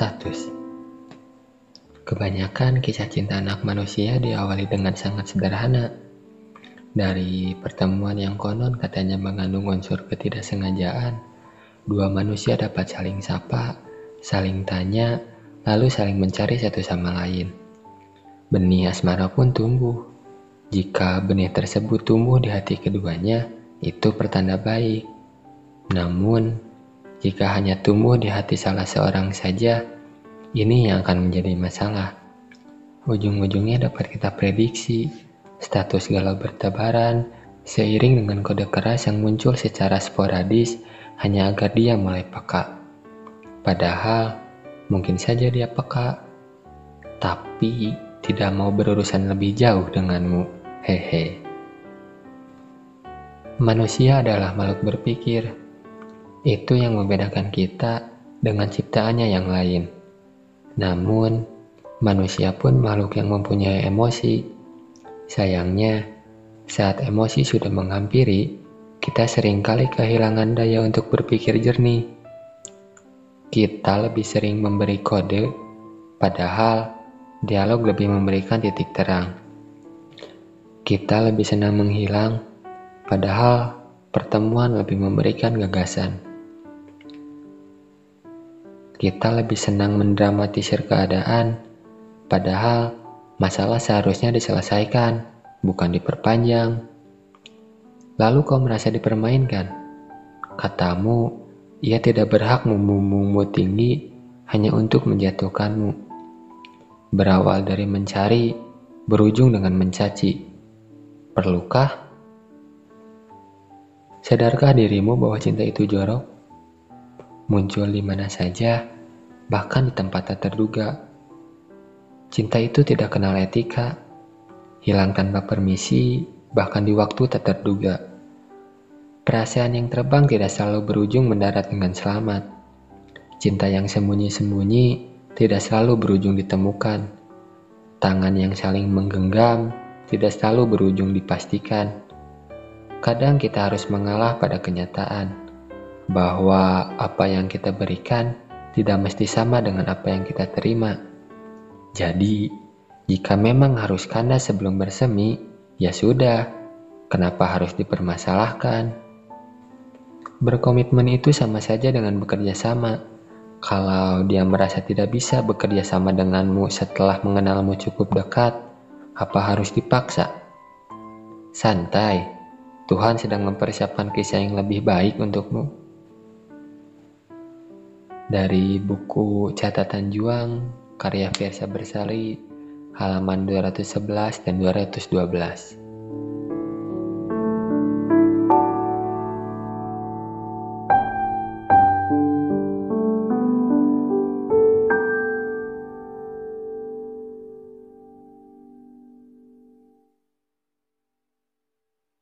status. Kebanyakan kisah cinta anak manusia diawali dengan sangat sederhana. Dari pertemuan yang konon katanya mengandung unsur ketidaksengajaan, dua manusia dapat saling sapa, saling tanya, lalu saling mencari satu sama lain. Benih asmara pun tumbuh. Jika benih tersebut tumbuh di hati keduanya, itu pertanda baik. Namun, jika hanya tumbuh di hati salah seorang saja, ini yang akan menjadi masalah. Ujung-ujungnya dapat kita prediksi, status galau bertebaran, seiring dengan kode keras yang muncul secara sporadis hanya agar dia mulai peka. Padahal, mungkin saja dia peka, tapi tidak mau berurusan lebih jauh denganmu. Hehe. Manusia adalah makhluk berpikir, itu yang membedakan kita dengan ciptaannya yang lain. Namun, manusia pun makhluk yang mempunyai emosi. Sayangnya, saat emosi sudah menghampiri, kita sering kali kehilangan daya untuk berpikir jernih. Kita lebih sering memberi kode, padahal dialog lebih memberikan titik terang. Kita lebih senang menghilang, padahal pertemuan lebih memberikan gagasan. Kita lebih senang mendramatisir keadaan, padahal masalah seharusnya diselesaikan, bukan diperpanjang. Lalu kau merasa dipermainkan. Katamu, ia tidak berhak membumbungmu tinggi hanya untuk menjatuhkanmu. Berawal dari mencari, berujung dengan mencaci. Perlukah? Sadarkah dirimu bahwa cinta itu jorok? muncul di mana saja, bahkan di tempat tak terduga. Cinta itu tidak kenal etika, hilang tanpa permisi, bahkan di waktu tak terduga. Perasaan yang terbang tidak selalu berujung mendarat dengan selamat. Cinta yang sembunyi-sembunyi tidak selalu berujung ditemukan. Tangan yang saling menggenggam tidak selalu berujung dipastikan. Kadang kita harus mengalah pada kenyataan bahwa apa yang kita berikan tidak mesti sama dengan apa yang kita terima. Jadi, jika memang harus kandas sebelum bersemi, ya sudah, kenapa harus dipermasalahkan? Berkomitmen itu sama saja dengan bekerja sama. Kalau dia merasa tidak bisa bekerja sama denganmu setelah mengenalmu cukup dekat, apa harus dipaksa? Santai, Tuhan sedang mempersiapkan kisah yang lebih baik untukmu dari buku Catatan Juang karya Fiersa Bersari halaman 211 dan 212.